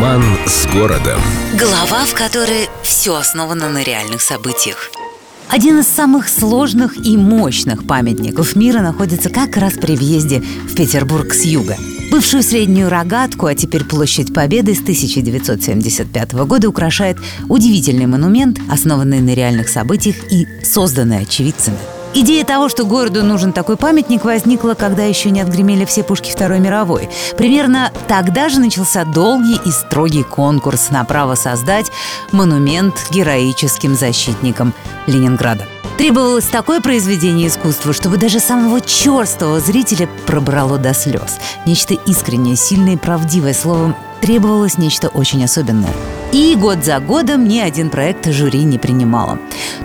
Роман с городом. Глава, в которой все основано на реальных событиях. Один из самых сложных и мощных памятников мира находится как раз при въезде в Петербург с юга. Бывшую среднюю рогатку, а теперь площадь Победы с 1975 года украшает удивительный монумент, основанный на реальных событиях и созданный очевидцами – Идея того, что городу нужен такой памятник, возникла, когда еще не отгремели все пушки Второй мировой. Примерно тогда же начался долгий и строгий конкурс на право создать монумент героическим защитникам Ленинграда. Требовалось такое произведение искусства, чтобы даже самого черстого зрителя пробрало до слез. Нечто искреннее, сильное и правдивое, словом, требовалось нечто очень особенное. И год за годом ни один проект жюри не принимало.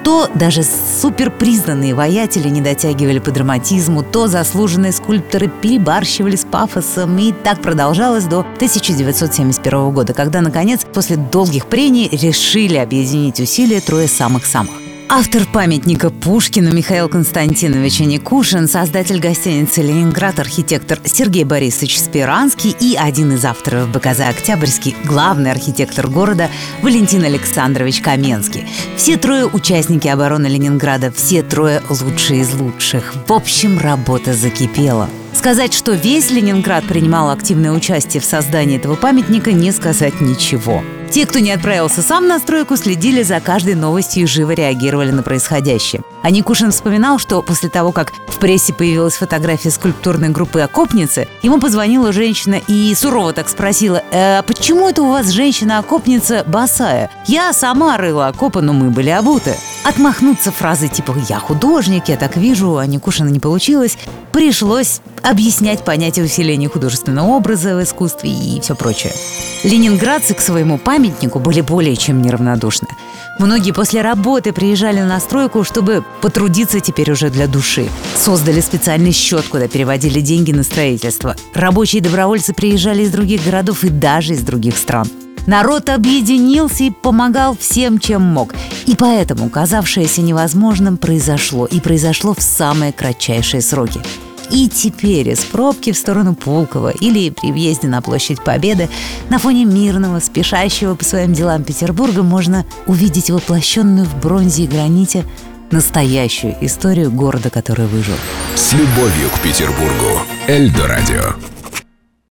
То даже суперпризнанные воятели не дотягивали по драматизму, то заслуженные скульпторы перебарщивали с пафосом, и так продолжалось до 1971 года, когда, наконец, после долгих прений решили объединить усилия трое самых-самых. Автор памятника Пушкину Михаил Константинович Никушин, создатель гостиницы «Ленинград», архитектор Сергей Борисович Спиранский и один из авторов БКЗ «Октябрьский», главный архитектор города Валентин Александрович Каменский. Все трое участники обороны Ленинграда, все трое лучшие из лучших. В общем, работа закипела. Сказать, что весь Ленинград принимал активное участие в создании этого памятника, не сказать ничего. Те, кто не отправился сам на стройку, следили за каждой новостью и живо реагировали на происходящее. А Никушин вспоминал, что после того, как в прессе появилась фотография скульптурной группы «Окопницы», ему позвонила женщина и сурово так спросила, «А почему это у вас женщина-окопница босая? Я сама рыла окопы, но мы были обуты». Отмахнуться фразой типа «я художник, я так вижу», а Никушина не получилось, пришлось объяснять понятие усиления художественного образа в искусстве и все прочее. Ленинградцы к своему памятнику были более чем неравнодушны. Многие после работы приезжали на стройку, чтобы потрудиться теперь уже для души. Создали специальный счет, куда переводили деньги на строительство. Рабочие добровольцы приезжали из других городов и даже из других стран. Народ объединился и помогал всем, чем мог. И поэтому казавшееся невозможным произошло. И произошло в самые кратчайшие сроки. И теперь из пробки в сторону Пулково или при въезде на площадь Победы на фоне мирного, спешащего по своим делам Петербурга можно увидеть воплощенную в бронзе и граните настоящую историю города, который выжил. С любовью к Петербургу. Эльдо радио.